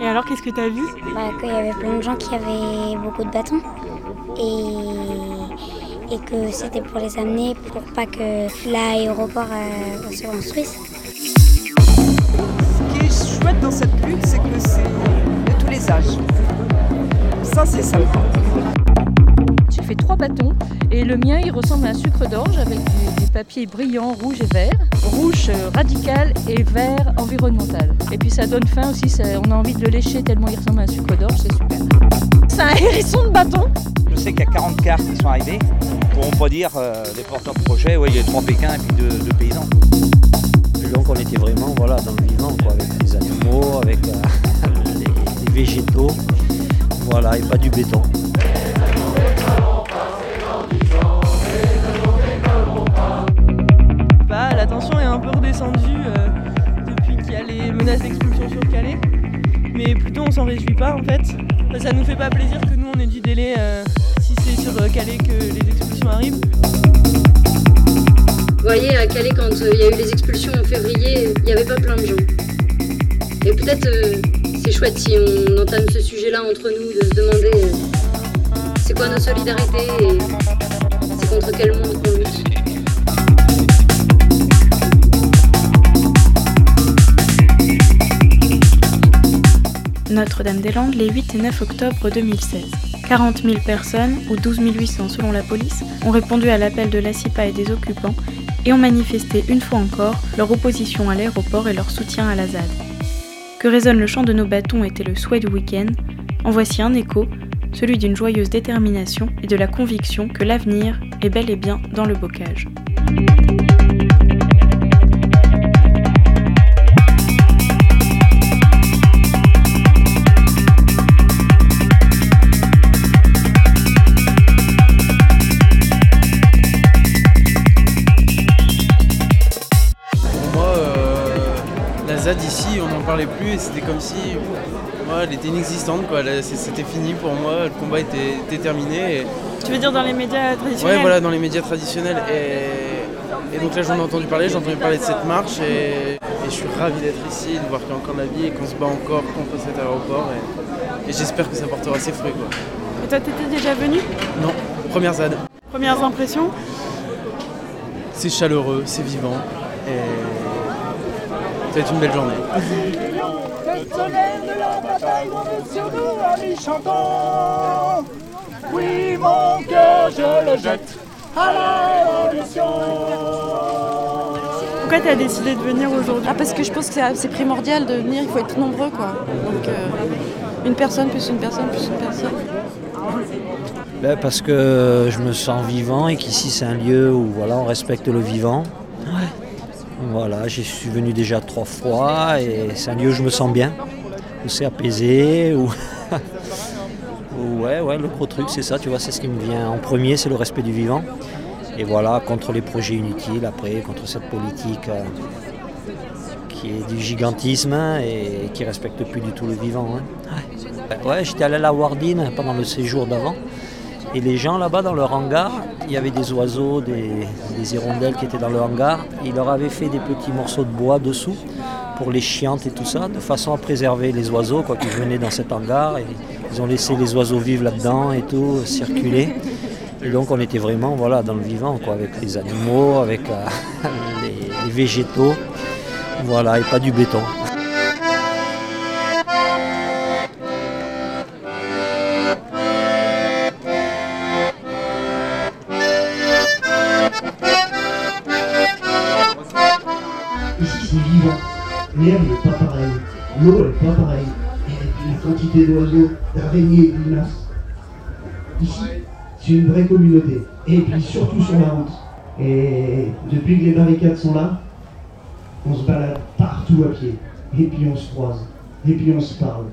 Et alors, qu'est-ce que tu as vu? Bah, Qu'il y avait plein de gens qui avaient beaucoup de bâtons. Et, et que c'était pour les amener pour pas que l'aéroport euh, se construise. Ce qui est chouette dans cette lutte, c'est que c'est de tous les âges. Ça, c'est sympa. J'ai fait trois bâtons et le mien il ressemble à un sucre d'orge avec des, des papiers brillants rouge et vert. Rouge euh, radical et vert environnemental. Et puis ça donne faim aussi, ça- on a envie de le lécher tellement il ressemble à un sucre d'orge, c'est super. C'est un hérisson de bâton Je sais qu'il y a 40 cartes qui sont arrivées. Pour on peut dire, euh, les porteurs de projet, ouais, il y a trois Pékins et puis deux, deux paysans. Et donc on était vraiment voilà, dans le vivant, quoi, avec les animaux, avec euh, les, les végétaux, voilà, et pas du béton. Euh, depuis qu'il y a les menaces d'expulsion sur Calais. Mais plutôt on s'en réjouit pas en fait. Ça nous fait pas plaisir que nous on ait du délai euh, si c'est sur euh, Calais que les expulsions arrivent. Vous voyez, à Calais, quand il y a eu les expulsions en février, il n'y avait pas plein de gens. Et peut-être c'est chouette si on entame ce sujet-là entre nous, de se demander c'est quoi nos solidarités et c'est contre quel monde Notre-Dame-des-Landes les 8 et 9 octobre 2016. 40 000 personnes, ou 12 800 selon la police, ont répondu à l'appel de la CIPA et des occupants et ont manifesté une fois encore leur opposition à l'aéroport et leur soutien à la ZAD. Que résonne le chant de nos bâtons était le souhait du week-end. En voici un écho, celui d'une joyeuse détermination et de la conviction que l'avenir est bel et bien dans le bocage. ZAD ici, on n'en parlait plus et c'était comme si ouais, elle était inexistante. quoi. C'était fini pour moi, le combat était, était terminé. et- Tu veux dire dans les médias traditionnels Ouais, voilà, dans les médias traditionnels. Et, et donc là, j'en ai entendu parler, j'ai entendu parler de cette marche et, et je suis ravi d'être ici, de voir qu'il y a encore la vie et qu'on se bat encore contre cet aéroport. Et, et j'espère que ça portera ses fruits. Quoi. Et toi, t'étais déjà venu Non, première ZAD. Premières impressions C'est chaleureux, c'est vivant et être une belle journée. Le soleil de la bataille monte sur nous, amis chantons. Oui, mon cœur, je le jette à la révolution. Pourquoi t'as décidé de venir aujourd'hui Ah, parce que je pense que c'est- c'est primordial de venir, il faut être nombreux quoi. Donc euh, une personne plus une personne plus une personne. Ben, parce que je me sens vivant et qu'ici c'est un lieu où voilà, on respecte le vivant. Voilà, j'y suis venu déjà trois fois et c'est un lieu où je me sens bien, où c'est apaisé, où... ouais, ouais, le gros truc c'est ça, tu vois, c'est ce qui me vient en premier, c'est le respect du vivant. Et voilà, contre les projets inutiles, après, contre cette politique euh, qui est du gigantisme hein, et qui respecte plus du tout le vivant. hein. Ouais, Ouais, j'étais allé à la Wardine pendant le séjour d'avant. Et les gens là-bas dans leur hangar, il y avait des oiseaux, des, hirondelles qui étaient dans le hangar. Ils leur avaient fait des petits morceaux de bois dessous pour les chiantes et tout ça, de façon à préserver les oiseaux quoi, qui venaient dans cet hangar. Et ils ont laissé les oiseaux vivre là-dedans et tout, circuler. Et donc on était vraiment voilà, dans le vivant, quoi, avec les animaux, avec euh, les, les végétaux, voilà, et pas du béton. L'air n'est pas pareil. L'eau n'est pas pareille. Une quantité d'oiseaux, d'araignées limaces. Ici, c'est une vraie communauté. Et puis surtout sur la route. Et depuis que les barricades sont là, on se balade partout à pied. Et puis on se croise. Et puis on se parle.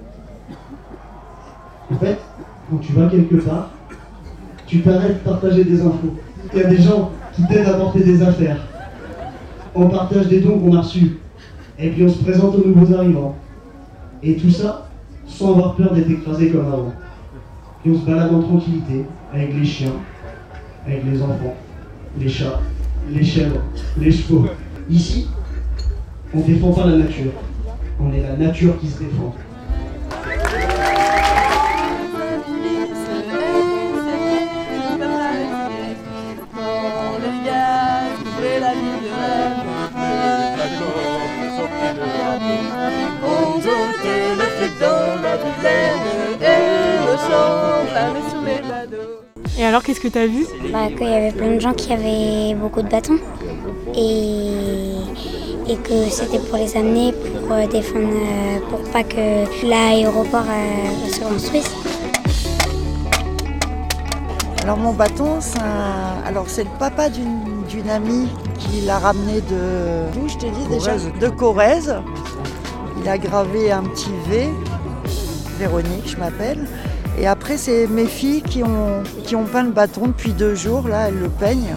En fait, quand tu vas quelque part, tu t'arrêtes de partager des infos. Il y a des gens qui t'aident à porter des affaires. On partage des dons qu'on a reçus. Et puis on se présente aux nouveaux arrivants. Et tout ça sans avoir peur d'être écrasé comme avant. Et on se balade en tranquillité avec les chiens, avec les enfants, les chats, les chèvres, les chevaux. Ici, on défend pas la nature. On est la nature qui se défend. Et alors, qu'est-ce que tu as vu? Bah, Qu'il y avait plein de gens qui avaient beaucoup de bâtons et, et que c'était pour les amener pour euh, défendre, euh, pour pas que l'aéroport euh, se construise. Alors mon bâton, c'est un- alors c'est le papa d'une d'une amie qui l'a ramené de d'où je te dis déjà? Corrèze. de Corrèze. Il a gravé un petit V, Véronique je m'appelle. Et après c'est mes filles qui ont qui ont peint le bâton depuis deux jours là, elles le peignent.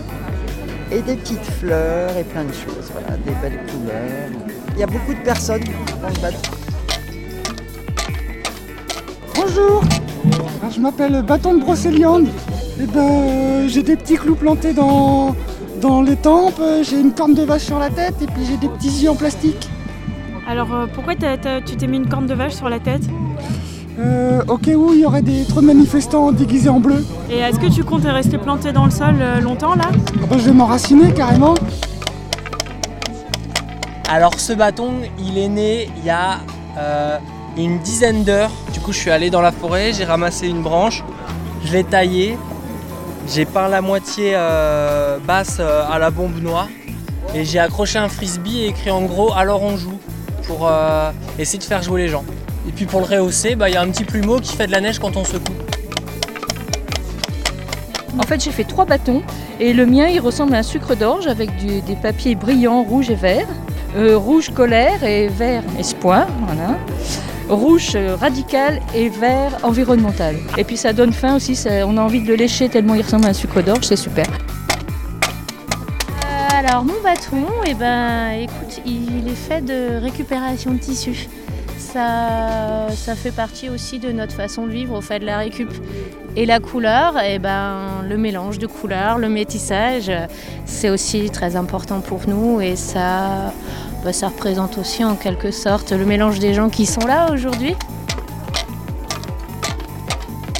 Et des petites fleurs et plein de choses, voilà, des belles couleurs. Il y a beaucoup de personnes dans le bâton. Bonjour, Alors, je m'appelle Bâton de Brocéliande. Et ben, euh, j'ai des petits clous plantés dans, dans les tempes, euh, j'ai une corne de vache sur la tête et puis j'ai des petits yeux en plastique. Alors, euh, pourquoi tu t'es mis une corne de vache sur la tête? Euh, au cas où il y aurait des, trop de manifestants déguisés en bleu, Et est-ce que tu comptes rester planté dans le sol euh, longtemps là? Ah ben, je vais m'enraciner carrément. Alors ce bâton, il est né il y a euh, une dizaine d'heures. Du coup, je suis allé dans la forêt, j'ai ramassé une branche, je l'ai taillée, j'ai peint la moitié euh, basse euh, à la bombe noire et j'ai accroché un frisbee et écrit en gros alors on joue pour euh, essayer de faire jouer les gens. Et puis pour le rehausser, bah, il y a un petit plumeau qui fait de la neige quand on secoue. En fait, j'ai fait trois bâtons et le mien, il ressemble à un sucre d'orge avec du- des papiers brillants rouge et vert. Euh, rouge colère et vert espoir, voilà. Rouge euh, radical et vert environnemental. Et puis ça donne faim aussi, ça- on a envie de le lécher tellement il ressemble à un sucre d'orge, c'est super. Euh, alors mon bâton, eh ben, écoute, il est fait de récupération de tissus. Ça, fait partie aussi de notre façon de vivre au fait de la récup. Et la couleur, eh ben, le mélange de couleurs, le métissage, c'est aussi très important pour nous et ça, bah, ça représente aussi en quelque sorte le mélange des gens qui sont là aujourd'hui.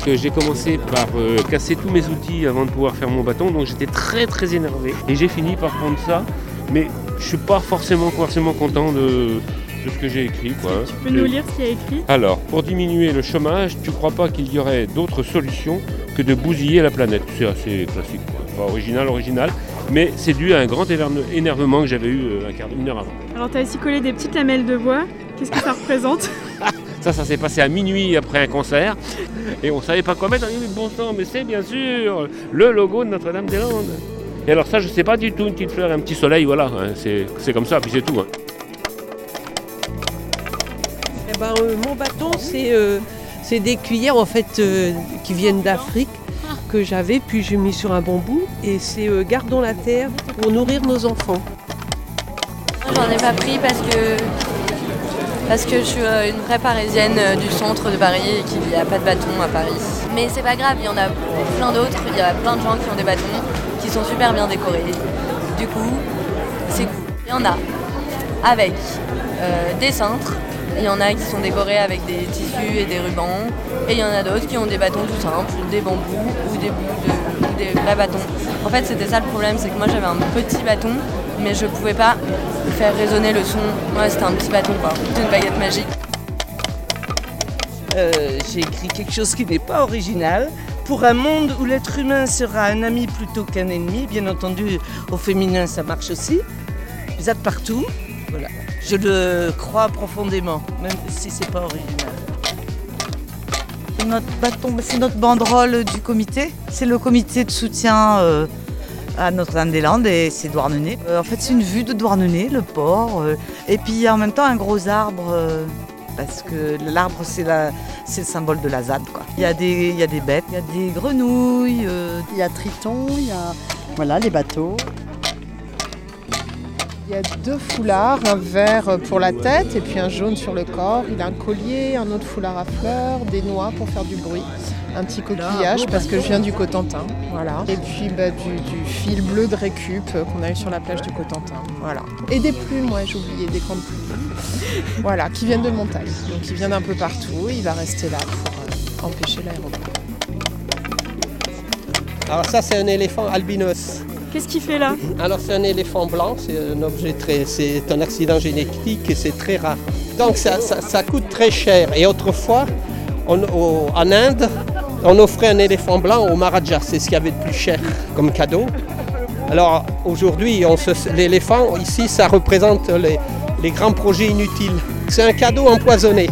que J'ai commencé par euh, casser tous mes outils avant de pouvoir faire mon bâton, donc j'étais très très énervé. Et j'ai fini par prendre ça, mais je suis pas forcément, forcément content de, de ce que j'ai écrit. Quoi. Tu peux nous lire ce qu'il y a écrit Alors, pour diminuer le chômage, tu crois pas qu'il y aurait d'autres solutions que de bousiller la planète? C'est assez classique, quoi. pas original, original, mais c'est dû à un grand énerve- énervement que j'avais eu euh, un quart une heure avant. Alors, t'as aussi collé des petites lamelles de bois. Qu'est-ce que ça représente? Ça, ça s'est passé à minuit après un concert. Et on savait pas quoi mettre. On a dit, bon sang, mais c'est bien sûr le logo de Notre-Dame-des-Landes. Et alors ça, je sais pas du tout, une petite fleur, un petit soleil, voilà. hein, c'est c'est comme ça, puis c'est tout. hein. Ben, euh, mon bâton, c'est euh, c'est des cuillères en fait euh, qui viennent d'Afrique que j'avais, puis j'ai mis sur un bambou. Et c'est Gardons la terre pour nourrir nos enfants. J'en ai pas pris parce que parce que je suis une vraie parisienne du centre de Paris et qu'il n'y a pas de bâton à Paris. Mais c'est pas grave, il y en a plein d'autres, il y a plein de gens qui ont des bâtons qui sont super bien décorés. Du coup, c'est cool. Il y en a avec des cintres, il y en a qui sont décorés avec des tissus et des rubans, et il y en a d'autres qui ont des bâtons tout simples, des bambous ou des bouts de des vrais bâtons. En fait, c'était ça le problème, c'est que moi j'avais un petit bâton, mais je pouvais pas faire résonner le son. Ouais, c'était un petit bâton quoi, une baguette magique. Euh, j'ai écrit quelque chose qui n'est pas original. Pour un monde où l'être humain sera un ami plutôt qu'un ennemi, bien entendu, au féminin ça marche aussi. Vous êtes partout, voilà. Je le crois profondément, même si c'est pas original. Notre bâton, c'est notre banderole du comité. C'est le comité de soutien euh, à Notre-Dame-des-Landes et c'est Douarnenez. Euh, en fait, c'est une vue de Douarnenez, le port. euh, et puis, il y a en même temps un gros arbre, parce que l'arbre, c'est la- c'est le symbole de la ZAD. quoi. Il y, a des- il y a des bêtes, il y a des grenouilles, Il y a Triton, il y a voilà, les bateaux. Il y a deux foulards, un vert pour la tête et puis un jaune sur le corps. Il a un collier, un autre foulard à fleurs, des noix pour faire du bruit, un petit coquillage parce que je viens du Cotentin. Voilà. Et puis bah, du, fil bleu de récup qu'on a eu sur la plage du Cotentin. Voilà. Et des plumes, moi j'ai oublié, des grandes plumes. Voilà, qui viennent de montagne. Donc il vient d'un peu partout. Il va rester là pour euh, empêcher l'aéroport. Alors ça c'est un éléphant albinos. Qu'est-ce qu'il fait là Alors c'est un éléphant blanc, c'est un objet très, c'est un accident génétique et c'est très rare. Donc ça, ça- coûte très cher. Et autrefois, en Inde, on offrait un éléphant blanc au Maharaja, c'est ce qu'il y avait de plus cher comme cadeau. Alors aujourd'hui, l'éléphant ici, ça représente les, les grands projets inutiles. C'est un cadeau empoisonné.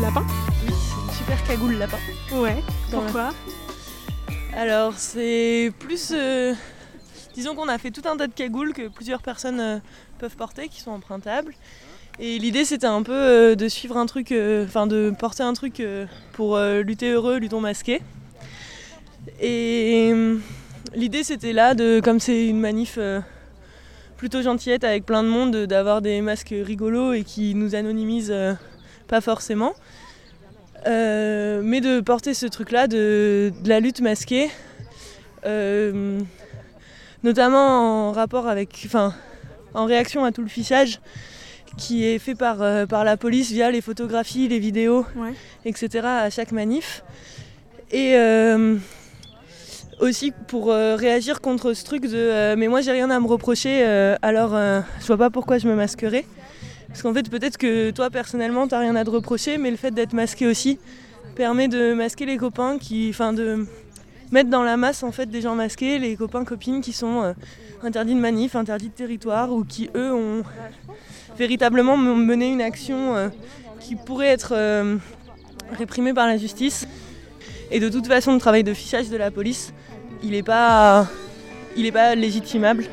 Lapin Oui, c'est une super cagoule lapin. Ouais, Dans pourquoi Alors c'est plus... euh, disons qu'on a fait tout un tas de cagoules que plusieurs personnes euh, peuvent porter, qui sont empruntables. Et l'idée c'était un peu euh, de suivre un truc, enfin de porter un truc pour lutter heureux, luttons masqué. Et l'idée c'était là, de, comme c'est une manif plutôt gentillette avec plein de monde, de- d'avoir des masques rigolos et qui nous anonymisent pas forcément. Euh, mais de porter ce truc-là de, de la lutte masquée, euh, notamment en rapport avec, enfin, en réaction à tout le fichage qui est fait par, euh, par la police via les photographies, les vidéos, etc. à chaque manif. Et aussi pour réagir contre ce truc de mais moi j'ai rien à me reprocher, alors je vois pas pourquoi je me masquerais. Parce qu'en fait, peut-être que toi, personnellement, t'as rien à te reprocher, mais le fait d'être masqué aussi permet de masquer les copains qui. Enfin, de mettre dans la masse, en fait, des gens masqués, les copains, copines qui sont euh, interdits de manif, interdits de territoire, ou qui, eux, ont véritablement mené une action euh, qui pourrait être euh, réprimée par la justice. Et de toute façon, le travail de fichage de la police, il n'est pas, il pas légitimable.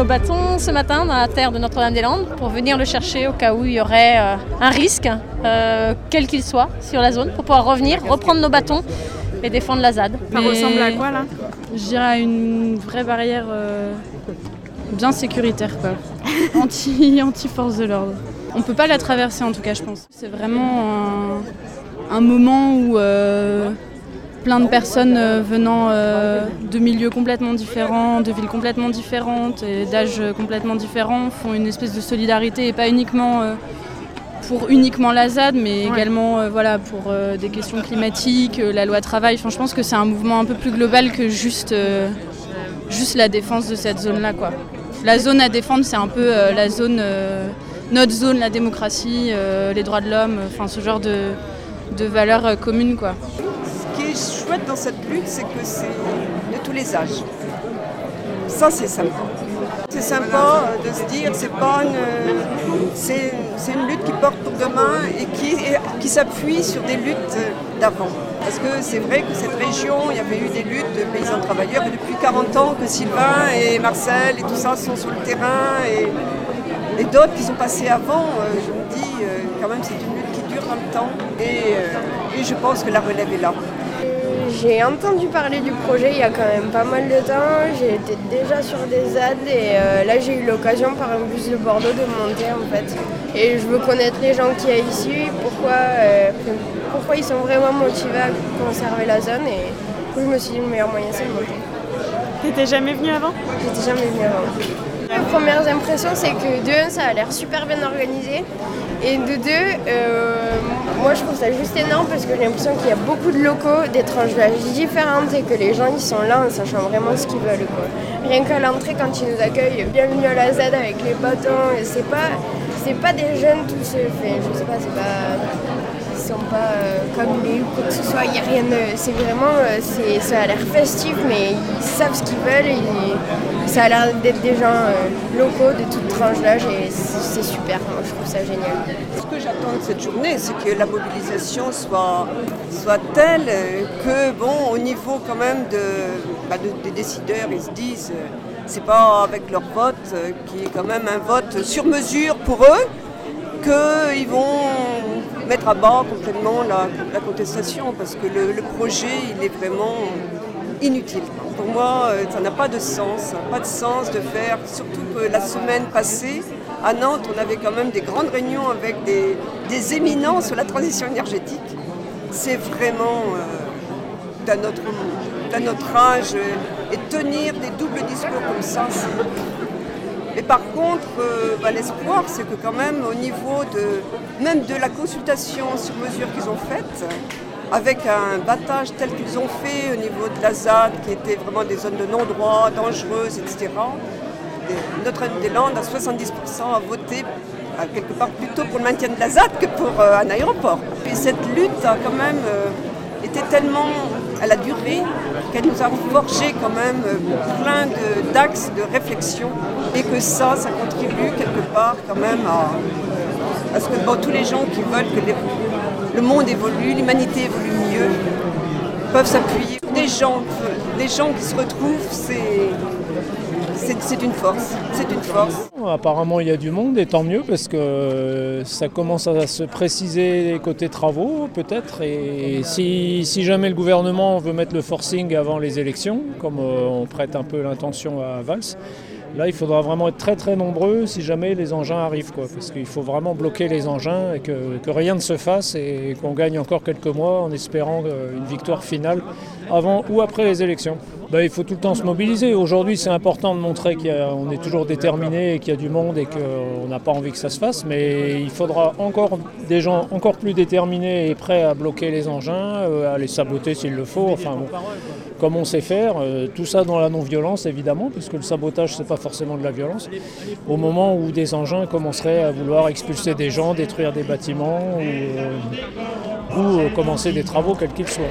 Nos bâtons ce matin dans la terre de Notre-Dame-des-Landes pour venir le chercher au cas où il y aurait euh, un risque, euh, quel qu'il soit, sur la zone, pour pouvoir revenir, reprendre nos bâtons et défendre la ZAD. Ça ressemble à quoi là? Je dirais à une vraie barrière euh, bien sécuritaire, quoi. Anti, anti-force de l'ordre. On peut pas la traverser en tout cas, je pense. C'est vraiment un, un moment où euh, plein de personnes euh, venant euh, de milieux complètement différents, de villes complètement différentes et d'âges complètement différents font une espèce de solidarité et pas uniquement euh, pour uniquement la ZAD, mais également euh, voilà, pour euh, des questions climatiques, euh, la loi travail. Enfin, je pense que c'est un mouvement un peu plus global que juste, euh, juste la défense de cette zone-là. quoi. La zone à défendre, c'est un peu euh, la zone, euh, notre zone, la démocratie, euh, les droits de l'homme, enfin ce genre de, de valeurs euh, communes. Quoi. Est chouette dans cette lutte, c'est que c'est de tous les âges. Ça, c'est sympa. C'est sympa de se dire, c'est pas une, c'est, une lutte qui porte pour demain et qui, s'appuie sur des luttes d'avant. Parce que c'est vrai que cette région, il y avait eu des luttes de paysans travailleurs depuis 40 ans que Sylvain et Marcel et tout ça sont sur le terrain et, d'autres qui sont passés avant. euh, je me dis, euh, quand même, c'est une lutte qui dure dans le temps euh, et je pense que la relève est là. J'ai entendu parler du projet il y a quand même pas mal de temps. Été déjà sur des ZAD et euh, là j'ai eu l'occasion par un bus de Bordeaux de monter en fait. Et je veux connaître les gens qui y a ici, pourquoi, euh, pourquoi ils sont vraiment motivés à conserver la zone et du coup je me suis dit le meilleur moyen c'est de monter. T'étais jamais venu avant? J'étais jamais venu avant. Les premières impressions c'est que de un ça a l'air super bien organisé Et de deux, euh, moi je trouve ça juste énorme parce que j'ai l'impression qu'il y a beaucoup de locaux, des tranches différentes et que les gens ils sont là en sachant vraiment ce qu'ils veulent. Quoi. Rien qu'à l'entrée quand ils nous accueillent, bienvenue à la Z avec les bâtons, c'est pas, pas des jeunes tous, enfin, je sais pas, c'est pas sont pas euh, comme les ou quoi que ce soit, il y a rien de- C'est vraiment, euh, c'est, ça a l'air festif, mais ils savent ce qu'ils veulent. Ça a l'air d'être des gens euh, locaux de toute tranche d'âge et c'est, super, moi je trouve ça génial. Ce que j'attends de cette journée, c'est que la mobilisation soit, soit telle que, bon, au niveau quand même de, bah, de- des décideurs, ils se disent, euh, c'est pas avec leur vote, qui est quand même un vote sur mesure pour eux, qu'ils vont mettre à bas complètement la, contestation, parce que le, projet, il est vraiment inutile. Pour moi, euh, ça n'a pas de sens. Pas de sens de faire, surtout que la semaine passée, à Nantes, on avait quand même des grandes réunions avec des, des éminents sur la transition énergétique. C'est vraiment euh, d'un autre, d'un autre âge. euh, et tenir des doubles discours comme ça, c'est... Et par contre, euh, bah, l'espoir, c'est que quand même au niveau de même de la consultation sur mesure qu'ils ont faite, avec un battage tel qu'ils ont fait au niveau de la ZAD, qui était vraiment des zones de non-droit, dangereuses, etc. Et Notre-Dame-des-Landes, à 70% a voté quelque part plutôt pour le maintien de la ZAD que pour euh, un aéroport. Et cette lutte a quand même euh, été tellement, elle a duré, qu'elle nous a forgé quand même euh, plein d'axes de, réflexion et que ça, ça contribue quelque part quand même à, à ce que bon, tous les gens qui veulent que le monde évolue, l'humanité évolue mieux, peuvent s'appuyer. Des gens, qui se retrouvent, c'est une force. Apparemment, il y a du monde et tant mieux parce que ça commence à se préciser côté travaux peut-être. Et si, si jamais le gouvernement veut mettre le forcing avant les élections, comme euh, on prête un peu l'intention à Valls, là il faudra vraiment être très très nombreux si jamais les engins arrivent. Quoi, parce qu'il faut vraiment bloquer les engins et que, rien ne se fasse et qu'on gagne encore quelques mois en espérant euh, une victoire finale avant ou après les élections. Ben, il faut tout le temps se mobiliser. Aujourd'hui, c'est important de montrer qu'on est toujours déterminé et qu'il y a du monde et qu'on n'a pas envie que ça se fasse. Mais il faudra encore des gens encore plus déterminés et prêts à bloquer les engins, euh, à les saboter s'il le faut. Enfin, comme on sait faire. euh, tout ça dans la non-violence, évidemment, puisque le sabotage, c'est pas forcément de la violence. Au moment où des engins commenceraient à vouloir expulser des gens, détruire des bâtiments ou, euh, ou, commencer des travaux, quels qu'ils soient.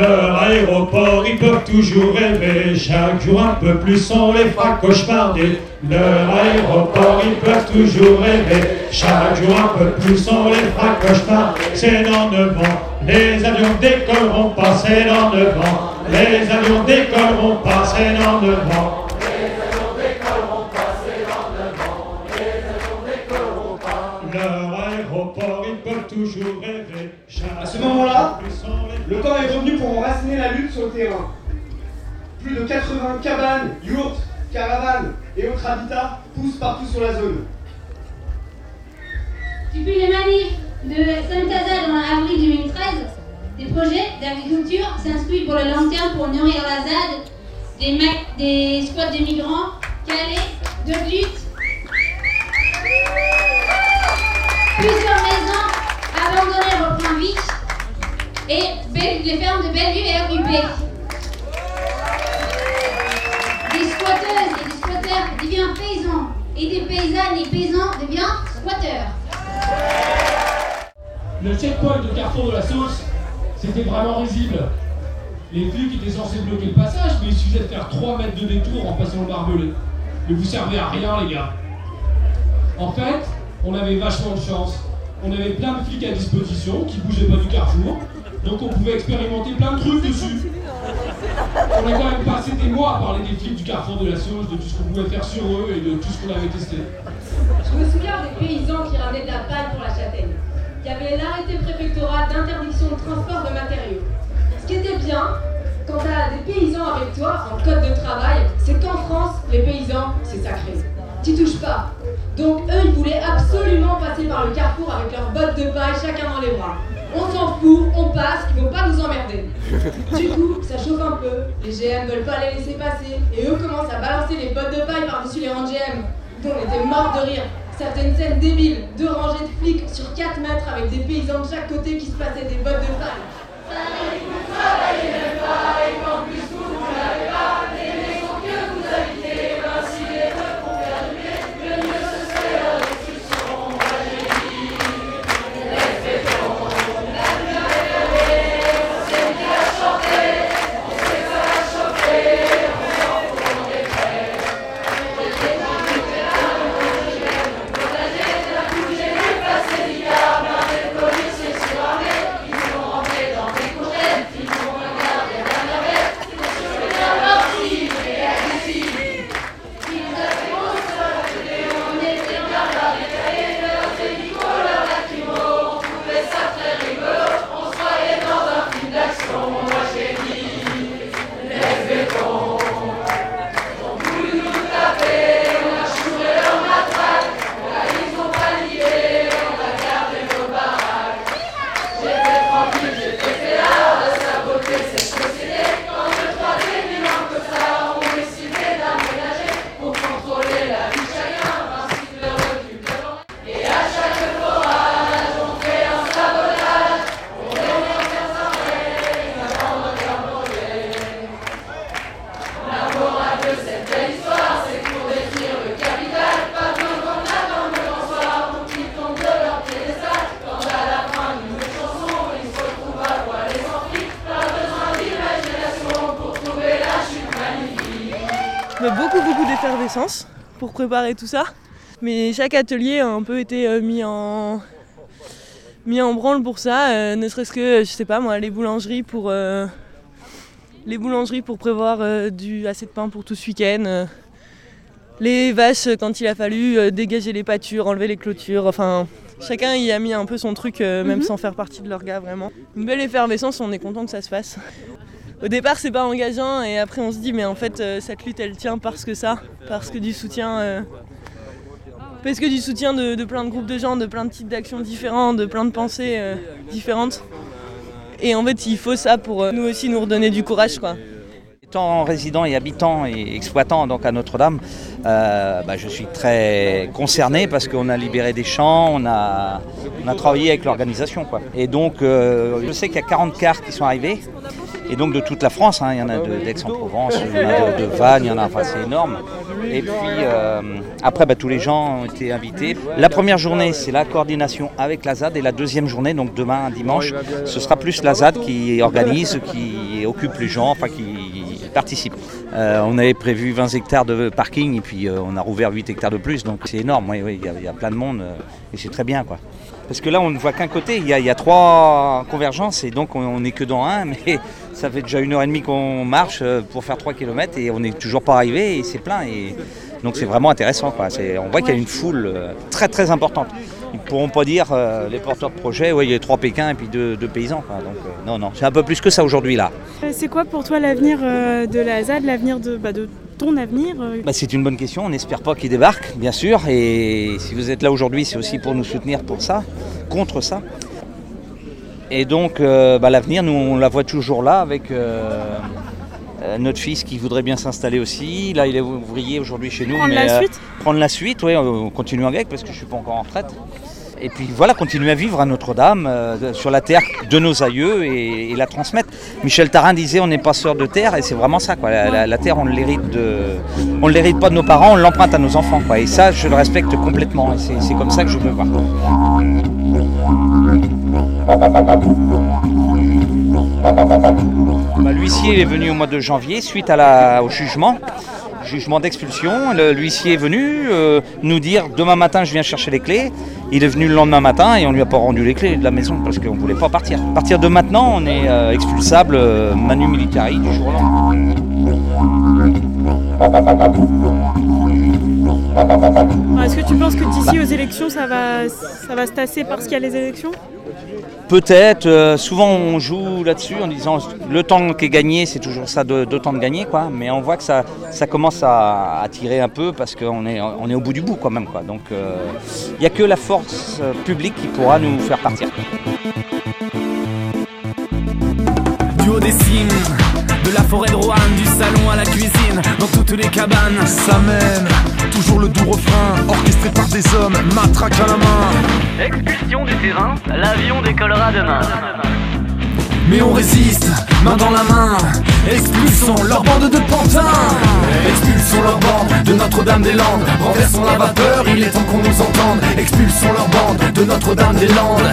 Leur aéroport, ils peuvent toujours rêver. Chaque jour un peu plus, on les fera cauchemarder. Leur aéroport, ils peuvent toujours rêver. Chaque jour un peu plus, on les fera cauchemarder. C'est dans neuf ans, les avions décolleront pas. C'est dans neuf ans, les avions décolleront pas. C'est dans neuf ans. Toujours rêver. Le corps est revenu pour enraciner la lutte sur le terrain. Plus de 80 cabanes, yurts, caravanes et autres habitats poussent partout sur la zone. Depuis les manifs de Saint-Casa en avril 2013, des projets d'agriculture s'inscrivent pour le long terme pour nourrir la ZAD, des, des squats de migrants, Calais, de lutte. Les fermes de Bellevue est occupées. Des squatteuses et des squatteurs deviennent paysans et des paysannes et paysans deviennent squatteurs. Le checkpoint de Carrefour de la Sauce, c'était vraiment risible. Les flics étaient censés bloquer le passage, mais il suffisait de faire 3 mètres de détour en passant le barbelé. Mais vous servez à rien, les gars. En fait, on avait vachement de chance. On avait plein de flics à disposition qui bougeaient pas du carrefour, donc on pouvait expérimenter plein de trucs dessus. On a quand même passé des mois à parler des flics du carrefour de la Sauce, de tout ce qu'on pouvait faire sur eux et de tout ce qu'on avait testé. Je me souviens des paysans qui ramenaient de la paille pour la châtaigne. Il y avait l'arrêté préfectoral d'interdiction de transport de matériaux. Ce qui était bien, quand tu as des paysans avec toi en code de travail, c'est qu'en France, les paysans, c'est sacré. Tu touches pas. Donc eux, ils voulaient absolument passer par le carrefour avec leurs bottes de paille, chacun dans les bras. On s'en fout, on passe, ils vont pas nous emmerder. Du coup, ça chauffe un peu, les GM veulent pas les laisser passer, et eux commencent à balancer les bottes de paille par-dessus les rangs de GM. Donc on était morts de rire. Certaines scènes débiles, deux rangées de flics sur 4 mètres avec des paysans de chaque côté qui se passaient des bottes de paille. Préparer tout ça. Mais chaque atelier a un peu été euh, mis en mis en branle pour ça, euh, ne serait-ce que je sais pas moi les boulangeries pour euh, les boulangeries pour prévoir euh, du assez de pain pour tout ce week-end. les vaches quand il a fallu dégager les pâtures, enlever les clôtures, enfin chacun y a mis un peu son truc même Mhm. sans faire partie de leur gars vraiment. Une belle effervescence, on est content que ça se fasse. Au départ, c'est pas engageant et après on se dit mais en fait euh, cette lutte elle tient parce que ça, parce que du soutien euh, parce que du soutien de, plein de groupes de gens, de plein de types d'actions différents, de plein de pensées euh, différentes. Et en fait, il faut ça pour nous aussi nous redonner du courage quoi. Étant résident et habitant et exploitant donc à Notre-Dame, bah, je suis très concerné parce qu'on a libéré des champs, on a, travaillé avec l'organisation. Et donc je sais qu'il y a 40 cars qui sont arrivés. Et donc de toute la France, hein, il y en a de- d'Aix-en-Provence, il y en a de, de Vannes, il y en a, enfin c'est énorme. Et puis euh, après bah, tous les gens ont été invités. La première journée c'est la coordination avec la ZAD et la deuxième journée, donc demain dimanche, ce sera plus la ZAD qui organise, qui occupe les gens, enfin qui participe. Euh, on avait prévu 20 hectares de parking et puis euh, on a rouvert 8 hectares de plus, donc c'est énorme, oui, oui, il y, y a plein de monde et c'est très bien quoi. Parce que là on ne voit qu'un côté, il y, a, il y a trois convergences et donc on n'est que dans un, mais ça fait déjà une heure et demie qu'on marche euh, pour faire 3 km et on n'est toujours pas arrivé et c'est plein. Et donc c'est vraiment intéressant. Quoi. On voit qu'il y a une foule euh, très très importante. Ils ne pourront pas dire, euh, les porteurs de projets, ouais, il y a trois Pékins et puis deux, deux paysans. quoi. Donc euh, non, non, c'est un peu plus que ça aujourd'hui là. Euh, C'est quoi pour toi l'avenir de la ZAD, l'avenir de, bah, de ton avenir Bah, c'est une bonne question, on n'espère pas qu'ils débarquent, bien sûr. Et si vous êtes là aujourd'hui, c'est aussi pour nous soutenir pour ça, contre ça. Et donc, bah, l'avenir, nous, on la voit toujours là avec euh, notre fils qui voudrait bien s'installer aussi. Là, il est ouvrier aujourd'hui chez nous. Prendre mais, la euh, suite Prendre la suite, oui, on continue avec parce que je ne suis pas encore en retraite. Et puis voilà, continuer à vivre à Notre-Dame, euh, sur la terre de nos aïeux et, et la transmettre. Michel Tarin disait on n'est pas sœur de terre et c'est vraiment ça. Quoi. La, la- la terre, on ne l'hérite de, on ne l'hérite pas de nos parents, on l'emprunte à nos enfants. Quoi. Et ça, je le respecte complètement. Et c'est, c'est comme ça que je me vois. L'huissier est venu au mois de janvier suite au jugement, jugement d'expulsion. L'huissier est venu euh, nous dire demain matin je viens chercher les clés. Il est venu le lendemain matin et on lui a pas rendu les clés de la maison parce qu'on ne voulait pas partir. À partir de maintenant, on est euh, expulsable euh, manu militari du jour au lendemain. Est-ce que tu penses que d'ici aux élections, ça va, ça va se tasser parce qu'il y a les élections? Peut-être, euh, souvent on joue là-dessus en disant le temps qui est gagné, c'est toujours ça de, temps de gagner, quoi. mais on voit que ça, ça commence à, tirer un peu parce qu'on est, on est au bout du bout quand même. Quoi. Donc euh, il n'y a que la force euh, publique qui pourra nous faire partir. Des de la forêt de Roanne, du salon à la cuisine, dans toutes les cabanes. Ça mène, toujours le doux refrain, orchestré par des hommes, matraque à la main. Expulsion du terrain, l'avion décollera demain. Mais on résiste, main dans la main, expulsons leur bande de pantins. Expulsons leur bande de Notre-Dame-des-Landes, renversons la vapeur, il est temps qu'on nous entende. Expulsons leur bande de Notre-Dame-des-Landes.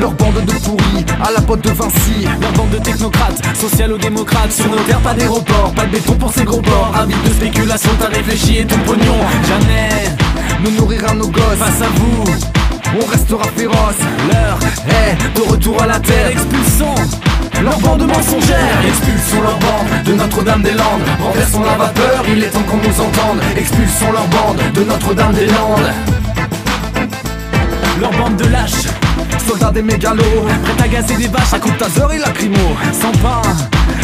Leur bande de pourris, à la botte de Vinci. Leur bande de technocrates, socialo-démocrates Sur nos terres, pas d'aéroport, pas de béton pour ces gros ports Avis de spéculation, t'as réfléchi et ton pognon. Jamais Nous nourrir à nos gosses. face à vous On restera féroce. L'heure est de retour à la terre. Expulsons leur bande mensongère Expulsons leur bande de Notre-Dame-des-Landes Renversons la vapeur, il est temps qu'on nous entende. Expulsons leur bande de Notre-Dame-des-Landes Leur bande de lâches Soldats des mégalos, Prêts à gazer des vaches à coups taser et lacrymo. sans pain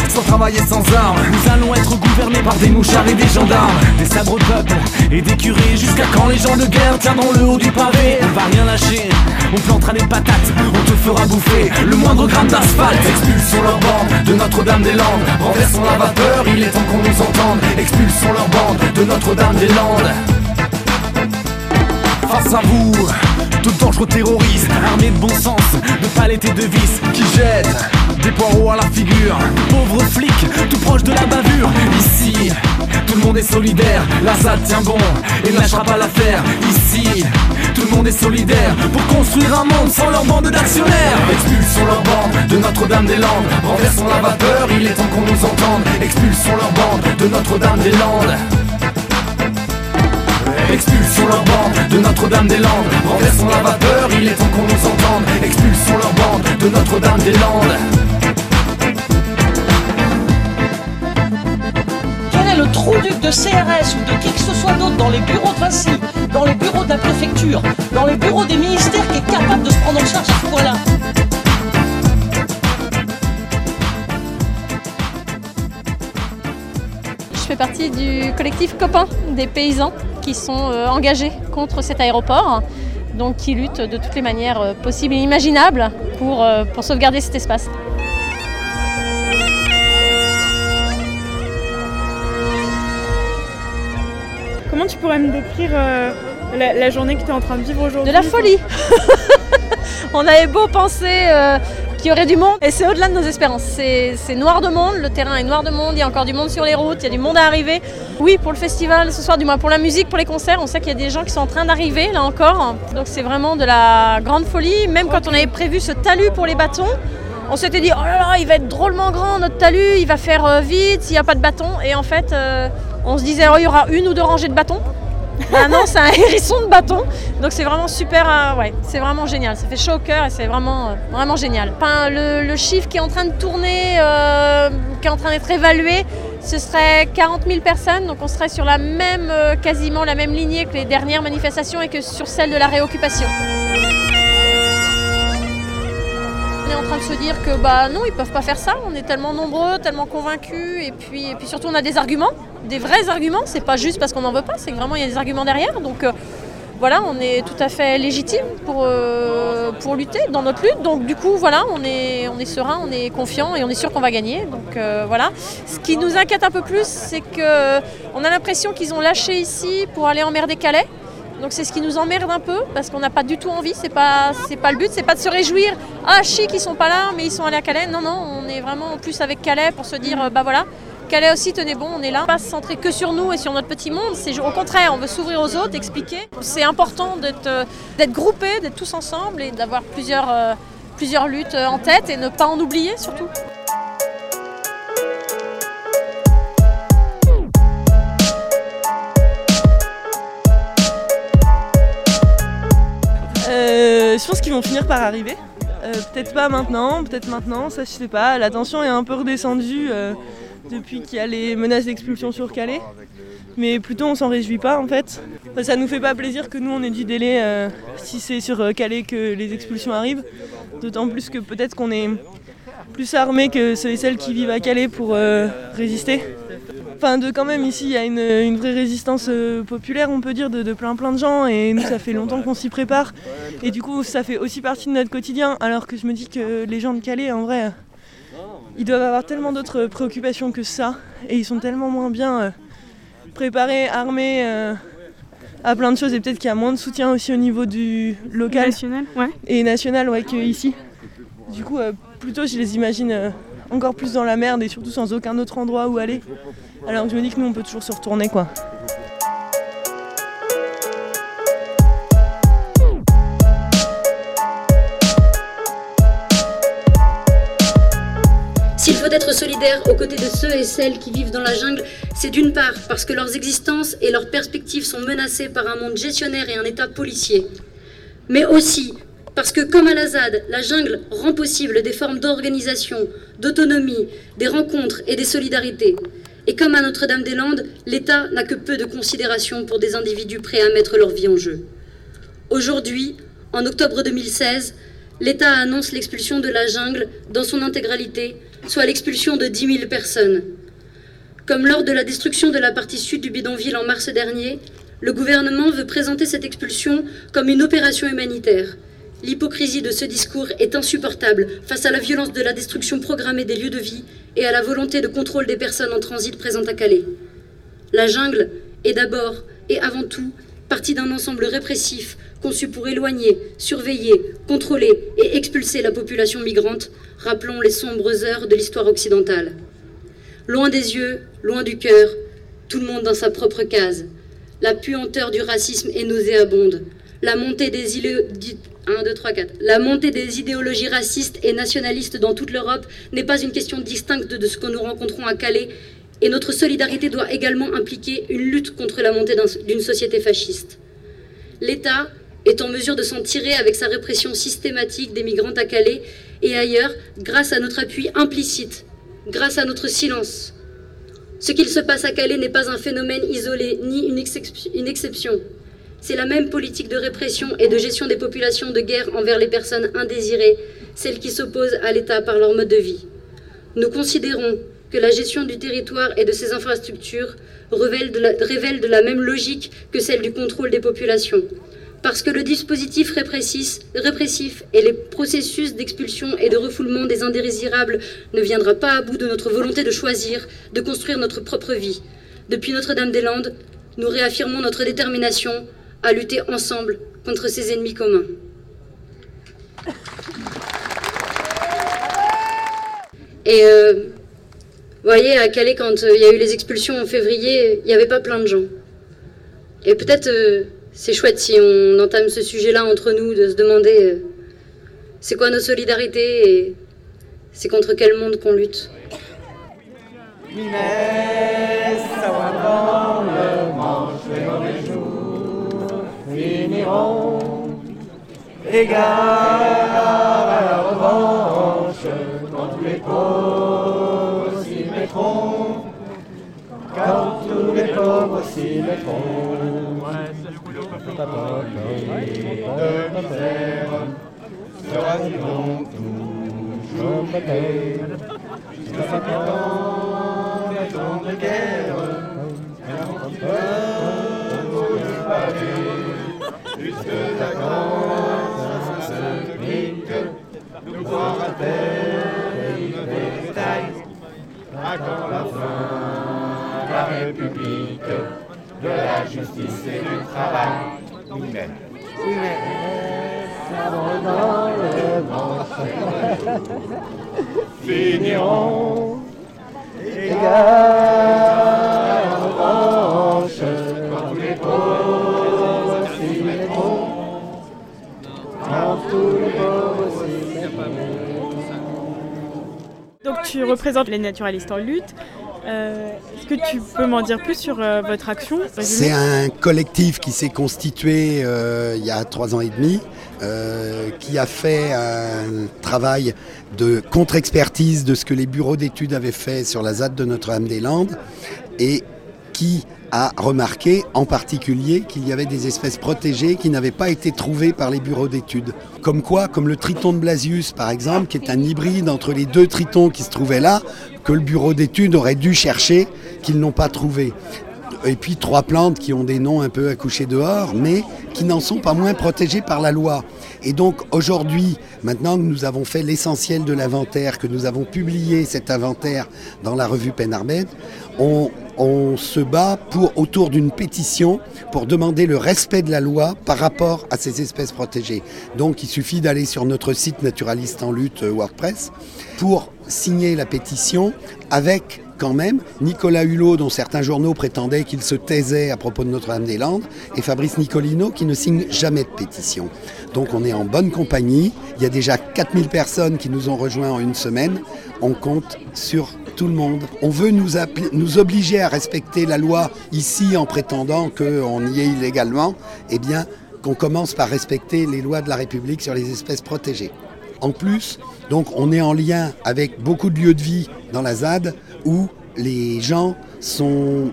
Sans travailler sans armes. Nous allons être gouvernés par des mouchards et des gendarmes Des sabres peuple et des curés Jusqu'à quand les gens de guerre tiendront le haut du pavé? On va rien lâcher, on plantera des patates On te fera bouffer le moindre gramme d'asphalte Expulsons leur bande de Notre-Dame-des-Landes Renversons la vapeur, il est temps qu'on nous entende Expulsons leur bande de Notre-Dame-des-Landes Face à vous, de dangereux terroristes Armés de bon sens, de palettes et de vis qui jettent des poireaux à la figure. Pauvres flics, tout proche de la bavure. Ici, tout le monde est solidaire. La ZAD tient bon et ne lâchera pas l'affaire. Ici, tout le monde est solidaire Pour construire un monde sans leur bande d'actionnaires. Expulsons leur bande de Notre-Dame-des-Landes. Renversons la vapeur, il est temps qu'on nous entende. Expulsons leur bande de Notre-Dame-des-Landes Expulsons leur bande de Notre-Dame-des-Landes. Renversons la vapeur, il est temps qu'on nous entende. Expulsons leur bande de Notre-Dame-des-Landes. Quel est le trou-duc de CRS ou de qui que ce soit d'autre dans les bureaux de Vinci, dans les bureaux de la préfecture, dans les bureaux des ministères qui est capable de se prendre en charge ce point-là? Je fais partie du collectif Copains des paysans qui sont euh, engagés contre cet aéroport, donc qui luttent de toutes les manières euh, possibles et imaginables pour, euh, pour sauvegarder cet espace. Comment tu pourrais me décrire euh, la, la journée que tu es en train de vivre aujourd'hui? De la folie On avait beau penser euh, qu'il y aurait du monde, et c'est au-delà de nos espérances. C'est noir de monde, le terrain est noir de monde, il y a encore du monde sur les routes, il y a du monde à arriver. Oui, pour le festival ce soir, du moins pour la musique, pour les concerts, on sait qu'il y a des gens qui sont en train d'arriver là encore. Donc c'est vraiment de la grande folie. Même quand on avait prévu ce talus pour les bâtons, on s'était dit oh là là, il va être drôlement grand notre talus, il va faire euh, vite s'il n'y a pas de bâtons. Et en fait, euh, on se disait oh, il y aura une ou deux rangées de bâtons. Bah non, c'est un hérisson de bâton. Donc c'est vraiment super, euh, ouais, c'est vraiment génial. Ça fait chaud au cœur et c'est vraiment, euh, génial. Le, chiffre qui est en train de tourner, euh, qui est en train d'être évalué, ce serait 40 000 personnes. Donc on serait sur la même, quasiment la même lignée que les dernières manifestations et que sur celle de la réoccupation. En train de se dire que bah non, ils peuvent pas faire ça. On est tellement nombreux, tellement convaincus, et puis, et puis surtout on a des arguments, des vrais arguments. C'est pas juste parce qu'on n'en veut pas, c'est vraiment il y a des arguments derrière. Donc euh, voilà, on est tout à fait légitime pour, euh, pour lutter dans notre lutte. Donc du coup voilà, on est, on est serein, on est confiant et on est sûr qu'on va gagner. Donc euh, voilà. Ce qui nous inquiète un peu plus, c'est que on a l'impression qu'ils ont lâché ici pour aller emmerder Calais. Donc c'est ce qui nous emmerde un peu parce qu'on n'a pas du tout envie, c'est pas pas le but, c'est pas de se réjouir ah chic ils sont pas là mais ils sont allés à Calais. Non non, on est vraiment en plus avec Calais pour se dire euh, bah voilà, Calais aussi tenez bon, on est là. Pas se centrer que sur nous et sur notre petit monde, c'est au contraire, on veut s'ouvrir aux autres, expliquer. C'est important d'être euh, d'être groupés, d'être tous ensemble et d'avoir plusieurs euh, plusieurs luttes en tête et ne pas en oublier surtout. Je pense qu'ils vont finir par arriver. Euh, peut-être pas maintenant, peut-être maintenant, ça je sais pas. La tension est un peu redescendue. euh, depuis qu'il y a les menaces d'expulsion sur Calais. Mais plutôt on s'en réjouit pas en fait. Ça nous fait pas plaisir que nous on ait du délai euh, si c'est sur Calais que les expulsions arrivent. D'autant plus que peut-être qu'on est plus armés que ceux et celles qui vivent à Calais pour résister. Enfin, de quand même, ici, il y a une, une vraie résistance euh, populaire, on peut dire, de, de plein plein de gens. Et nous, ça fait longtemps qu'on s'y prépare. Et du coup, ça fait aussi partie de notre quotidien. Alors que je me dis que les gens de Calais, en vrai, ils doivent avoir tellement d'autres préoccupations que ça. Et ils sont tellement moins bien euh, préparés, armés euh, à plein de choses. Et peut-être qu'il y a moins de soutien aussi au niveau du local. National, ouais. Et national, ouais, qu'ici. Du coup, plutôt, je les imagine encore plus dans la merde et surtout sans aucun autre endroit où aller. Alors je me dis que nous, on peut toujours se retourner, quoi. S'il faut être solidaire aux côtés de ceux et celles qui vivent dans la jungle, c'est d'une part parce que leurs existences et leurs perspectives sont menacées par un monde gestionnaire et un État policier, mais aussi parce que comme à la ZAD, la jungle rend possible des formes d'organisation, d'autonomie, des rencontres et des solidarités. Et comme à Notre-Dame-des-Landes, l'État n'a que peu de considération pour des individus prêts à mettre leur vie en jeu. Aujourd'hui, en octobre 2016, l'État annonce l'expulsion de la jungle dans son intégralité, soit l'expulsion de 10 000 personnes. Comme lors de la destruction de la partie sud du bidonville en mars dernier, le gouvernement veut présenter cette expulsion comme une opération humanitaire. L'hypocrisie de ce discours est insupportable face à la violence de la destruction programmée des lieux de vie et à la volonté de contrôle des personnes en transit présentes à Calais. La jungle est d'abord et avant tout partie d'un ensemble répressif conçu pour éloigner, surveiller, contrôler et expulser la population migrante, rappelons les sombres heures de l'histoire occidentale. Loin des yeux, loin du cœur, tout le monde dans sa propre case. La puanteur du racisme est nauséabonde. La montée des îlots... 1, 2, 3, 4. La montée des idéologies racistes et nationalistes dans toute l'Europe n'est pas une question distincte de ce que nous rencontrons à Calais, et notre solidarité doit également impliquer une lutte contre la montée d'un- d'une société fasciste. L'État est en mesure de s'en tirer avec sa répression systématique des migrants à Calais et ailleurs grâce à notre appui implicite, grâce à notre silence. Ce qu'il se passe à Calais n'est pas un phénomène isolé ni une exception. C'est la même politique de répression et de gestion des populations de guerre envers les personnes indésirées, celles qui s'opposent à l'État par leur mode de vie. Nous considérons que la gestion du territoire et de ses infrastructures révèle de, la, même logique que celle du contrôle des populations. Parce que le dispositif répressif, répressif et les processus d'expulsion et de refoulement des indésirables ne viendra pas à bout de notre volonté de choisir, de construire notre propre vie. Depuis Notre-Dame-des-Landes, nous réaffirmons notre détermination à lutter ensemble contre ces ennemis communs. Et euh, vous voyez, à Calais, quand euh, il y a eu les expulsions en février, il n'y avait pas plein de gens. Et peut-être euh, c'est chouette si on entame ce sujet-là entre nous, de se demander c'est quoi nos solidarités et c'est contre quel monde qu'on lutte. avant le manche, les jours finiront. Égard à la revanche, quand tous les pauvres s'y mettront. Quand tous les pauvres s'y mettront. De misère sera donc toujours. Jusqu'à de guerre, nous voir à terre des batailles. À quand la fin de la République, de la justice et du travail. Mais. Oui, mais. Dans le manche, finiront égard tu représentes les naturalistes en lutte. Euh, Est-ce que tu peux m'en dire plus sur euh, votre action? C'est un collectif qui s'est constitué euh, il y a trois ans et demi qui a fait un travail de contre-expertise de ce que les bureaux d'études avaient fait sur la ZAD de Notre-Dame-des-Landes et qui a remarqué en particulier qu'il y avait des espèces protégées qui n'avaient pas été trouvées par les bureaux d'études. Comme quoi, comme le triton de Blasius par exemple, qui est un hybride entre les deux tritons qui se trouvaient là, que le bureau d'études aurait dû chercher, qu'ils n'ont pas trouvé. Et puis trois plantes qui ont des noms un peu accouchés dehors, mais qui n'en sont pas moins protégées par la loi. Et donc aujourd'hui, maintenant que nous avons fait l'essentiel de l'inventaire, que nous avons publié cet inventaire dans la revue Penarbed, on, on se bat pour, autour d'une pétition pour demander le respect de la loi par rapport à ces espèces protégées. Donc il suffit d'aller sur notre site Naturaliste en lutte euh, WordPress pour signer la pétition avec quand même Nicolas Hulot, dont certains journaux prétendaient qu'il se taisait à propos de Notre-Dame-des-Landes, et Fabrice Nicolino, qui ne signe jamais de pétition. Donc on est en bonne compagnie. Il y a déjà 4000 personnes qui nous ont rejoints en une semaine. On compte sur On veut nous, obliger à respecter la loi ici en prétendant qu'on y est illégalement. Eh bien, qu'on commence par respecter les lois de la République sur les espèces protégées. En plus, donc on est en lien avec beaucoup de lieux de vie dans la ZAD où les gens sont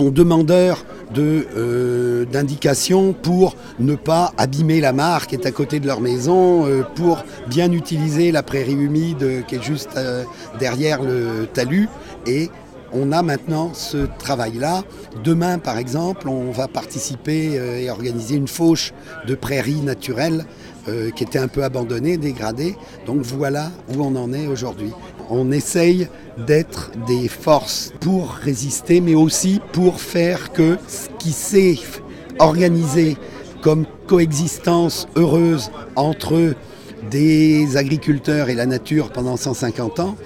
demandeurs euh, d'indications pour ne pas abîmer la mare qui est à côté de leur maison, euh, pour bien utiliser la prairie humide qui est juste euh, derrière le talus. Et on a maintenant ce travail-là. Demain, par exemple, on va participer et organiser une fauche de prairies naturelles euh, qui était un peu abandonné, dégradé. Donc voilà où on en est aujourd'hui. On essaye d'être des forces pour résister, mais aussi pour faire que ce qui s'est organisé comme coexistence heureuse entre des agriculteurs et la nature pendant 150 ans,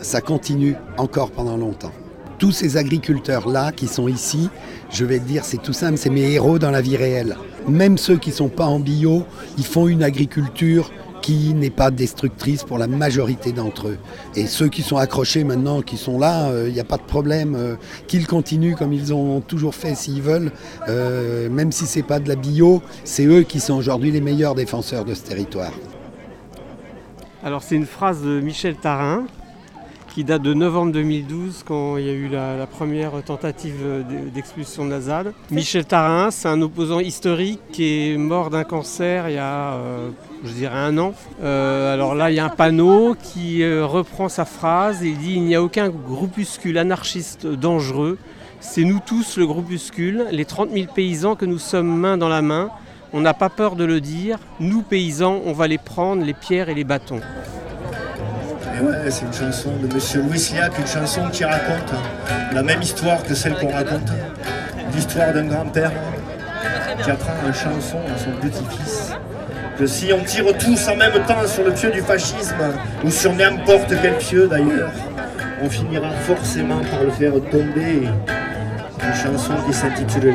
ça continue encore pendant longtemps. Tous ces agriculteurs-là qui sont ici, je vais te dire, c'est tout simple, c'est mes héros dans la vie réelle même ceux qui ne sont pas en bio, ils font une agriculture qui n'est pas destructrice pour la majorité d'entre eux. Et ceux qui sont accrochés maintenant, qui sont là, il euh, n'y a pas de problème, euh, qu'ils continuent comme ils ont toujours fait s'ils veulent, euh, même si ce n'est pas de la bio, c'est eux qui sont aujourd'hui les meilleurs défenseurs de ce territoire. Alors c'est une phrase de Michel Tarin, qui date de novembre 2012 quand il y a eu la, première tentative d'expulsion de la ZAD. Michel Tarin, c'est un opposant historique qui est mort d'un cancer il y a, euh, je dirais, un an. Euh, alors là, il y a un panneau qui euh, reprend sa phrase et il dit Il n'y a aucun groupuscule anarchiste dangereux. C'est nous tous le groupuscule, les 30 000 paysans que nous sommes main dans la main. On n'a pas peur de le dire. Nous, paysans, on va les prendre, les pierres et les bâtons c'est une chanson de Monsieur Louis Liac, une chanson qui raconte la même histoire que celle qu'on raconte, l'histoire d'un grand-père qui apprend une chanson à son petit-fils. Que si on tire tous en même temps sur le pieu du fascisme, ou sur n'importe quel pieu d'ailleurs, on finira forcément par le faire tomber. Une chanson qui s'intitule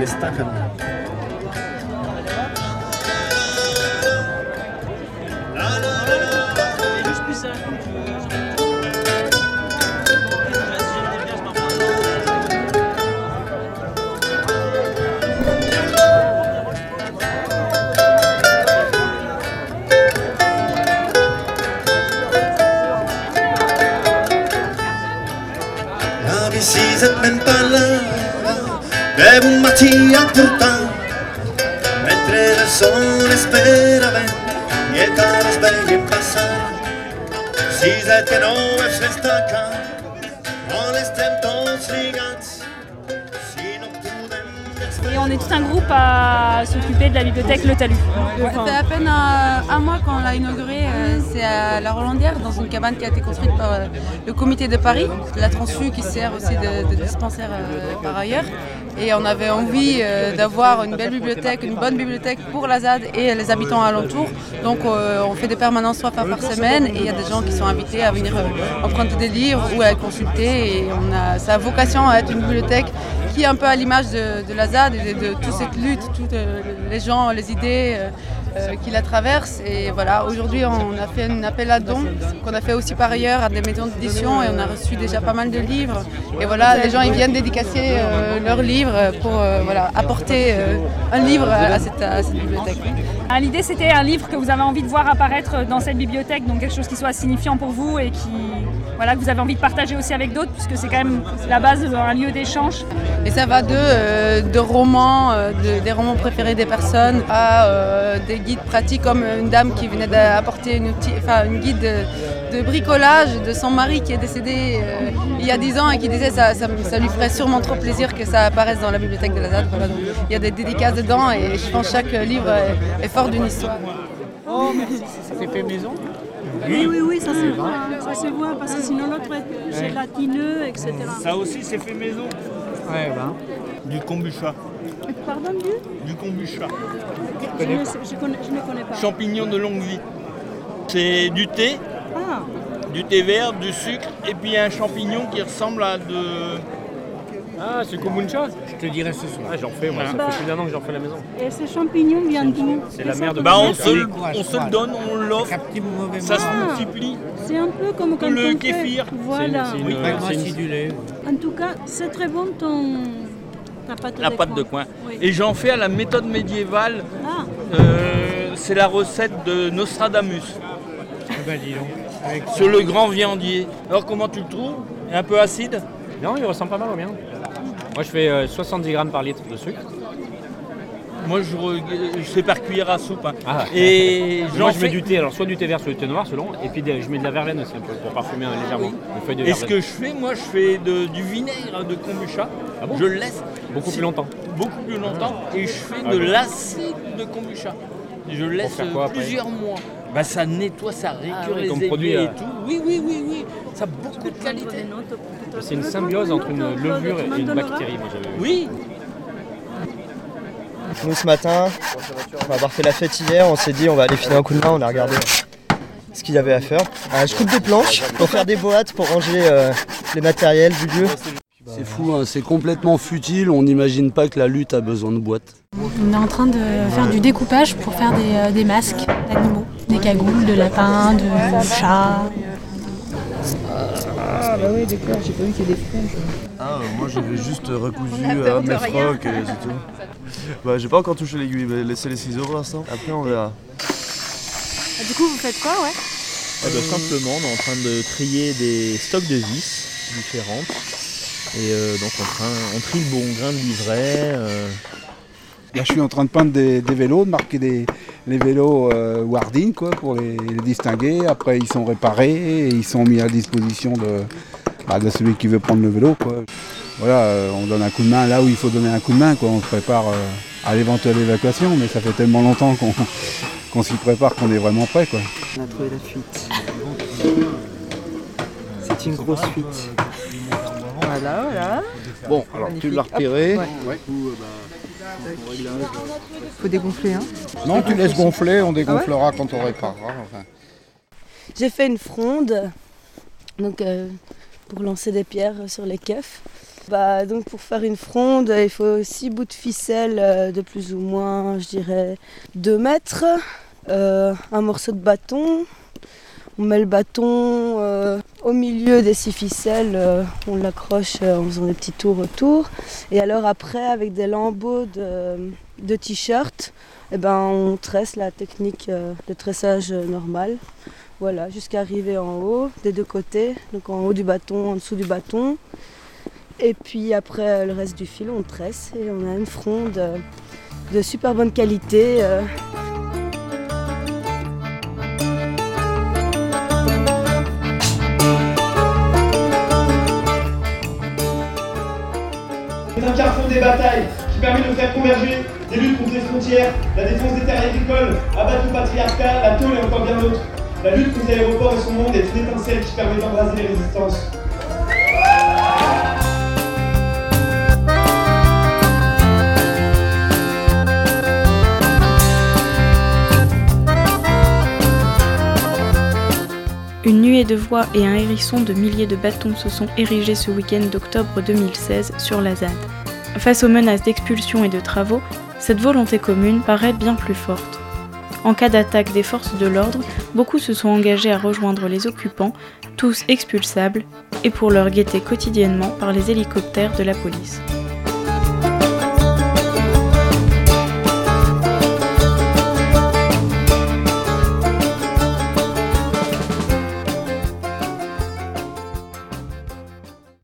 Et on est tout un groupe à s'occuper de la bibliothèque Le Talus. Ça fait à peine un, mois qu'on l'a inauguré. Euh, c'est à la Rolandière, dans une cabane qui a été construite par euh, le comité de Paris, la Transfu qui sert aussi de, dispensaire euh, par ailleurs. Et on avait envie d'avoir une belle bibliothèque, une bonne bibliothèque pour la ZAD et les habitants alentours. Donc on fait des permanences trois fois par semaine et il y a des gens qui sont invités à venir emprunter des livres ou à consulter. Et on a, ça a vocation à être une bibliothèque un peu à l'image de, ZAD et de, toute cette lutte, tous les gens, les idées. euh, qui la traversent. Et voilà, aujourd'hui, on a fait un appel à dons qu'on a fait aussi par ailleurs à des maisons d'édition et on a reçu déjà pas mal de livres. Et voilà, les gens ils viennent dédicacer euh, leurs livres pour euh, voilà, apporter euh, un livre à, cette, à cette bibliothèque. L'idée c'était un livre que vous avez envie de voir apparaître dans cette bibliothèque, donc quelque chose qui soit signifiant pour vous et qui, voilà, que vous avez envie de partager aussi avec d'autres, puisque c'est quand même la base d'un lieu d'échange. Et ça va de, euh, de romans, euh, de- des romans préférés des personnes, à euh, des guides pratiques comme une dame qui venait d'apporter une, outil- enfin, une guide de, de bricolage de son mari qui est décédé euh, il y a 10 ans et qui disait ça, ça, ça lui ferait sûrement trop plaisir que ça apparaisse dans la bibliothèque de la ZAD. Voilà, donc il y a des dédicaces dedans et je pense que chaque livre est, est fort d'une histoire. Oh, merci. Ça fait maison? Oui, oui, oui, ça se voit, ça se voit parce que sinon l'autre est gélatineux, etc. Ça aussi, c'est fait maison. Ouais, ben. Du kombucha. Pardon, du Du kombucha. je ne, sais- je connais- je ne connais pas. Champignons de longue vie. C'est du thé, Ah, du thé vert, du sucre, et puis un champignon qui ressemble à de. Ah, c'est kombucha Je te dirai ce soir. Ah, j'en fais, moi. Ça Bah. fait plus d'un an que j'en fais à la maison. et ces champignons viennent d'où C'est la mère de Bah, on se, le- on se le donne, on l'offre. Ça se Ah. multiplie. C'est un peu comme quand le on fait- kéfir. Voilà. C'est une, c'est une- du lait. En tout cas, c'est très bon ton ta pâte La de pâte coin. de coin. Oui. Et j'en fais à la méthode médiévale. Ah, Euh, c'est la recette de Nostradamus. Ah ben, dis donc. Avec- Sur le grand viandier. Alors comment tu le trouves? Un peu acide? Non, il ressemble pas mal au mien. Moi, je fais euh, 70 grammes par litre de sucre. Moi je, re- je fais par cuillère à soupe. hein. Ah. Et moi, je mets fais. du thé, alors soit du thé vert, soit du thé noir, selon. Et puis je mets de la verveine aussi un peu pour parfumer euh, légèrement. Une feuille de Et ce que je fais, moi je fais de- du vinaigre de kombucha. Ah bon je le laisse Beaucoup plus longtemps. Beaucoup plus longtemps. Et je fais Ah de oui. l'acide de kombucha. Je le laisse quoi euh, plusieurs mois. Bah, ça nettoie, ça récure Ah les comme produit, et euh. tout. Oui, oui, oui, oui. Ça a beaucoup de qualité. C'est une symbiose entre une levure et une bactérie, moi j'avais vu. Oui. Nous ce matin, on va avoir fait la fête hier, on s'est dit on va aller filer un coup de main, on a regardé ce qu'il y avait à faire. Ah, je coupe des planches pour faire des boîtes, pour ranger euh, les matériels du lieu. C'est fou, hein, c'est complètement futile, on n'imagine pas que la lutte a besoin de boîtes. On est en train de faire du découpage pour faire des, euh, des masques d'animaux, des cagoules, de lapins, de chats. Ah bah oui, d'accord, j'ai pas vu qu'il y a des franges. Ah, euh, moi j'avais juste recousu a peur euh, de mes frocs et c'est tout. Bah, j'ai pas encore touché l'aiguille, mais laissez les ciseaux pour l'instant. Après, on verra. Du coup, vous faites quoi, ouais Eh ben, simplement, on est en train de trier des stocks de vis différentes. Et euh, donc on, train- on trie le bon grain de livret. euh, Là, je suis en train de peindre des, des vélos, de marquer des, les vélos euh, Wardin quoi, pour les, les distinguer. Après, ils sont réparés et ils sont mis à disposition de, bah, de celui qui veut prendre le vélo. Quoi. Voilà, euh, on donne un coup de main là où il faut donner un coup de main. Quoi. On se prépare euh, à l'éventuelle évacuation, mais ça fait tellement longtemps qu'on s'y prépare qu'on est vraiment prêt. Quoi. On a trouvé la fuite. C'est une grosse fuite. Voilà, voilà. Bon, alors tu l'as repéré. Ouais. Faut dégonfler, hein Non, tu laisses gonfler, on Ah dégonflera quand on réparera. enfin. J'ai fait une fronde donc, euh, pour lancer des pierres sur les keufs. Bah, donc pour faire une fronde, il faut six bouts de ficelle euh, de plus ou moins, je dirais, 2 mètres, euh, un morceau de bâton. On met le bâton euh, au milieu des six ficelles, euh, on l'accroche euh, en faisant des petits tours autour. Et alors après, avec des lambeaux de, t-shirt, eh ben, on tresse la technique de tressage euh, normal. Voilà, jusqu'à arriver en haut, des deux côtés, donc en haut du bâton, en dessous du bâton. Et puis après le reste du fil, on tresse et on a une fronde de super bonne qualité. Batailles qui permet de faire converger des luttes contre les frontières, la défense des terres agricoles, abattre le patriarcat, la tôle et encore bien d'autres. La lutte contre l'aéroport et son monde est une étincelle qui permet d'embraser les résistances. Une nuée de voix et un hérisson de milliers de bâtons se sont érigés ce week-end d'octobre 2016 sur la ZAD. Face aux menaces d'expulsion et de travaux, cette volonté commune paraît bien plus forte. En cas d'attaque des forces de l'ordre, beaucoup se sont engagés à rejoindre les occupants, tous expulsables, et pour leur guetter quotidiennement par les hélicoptères de la police.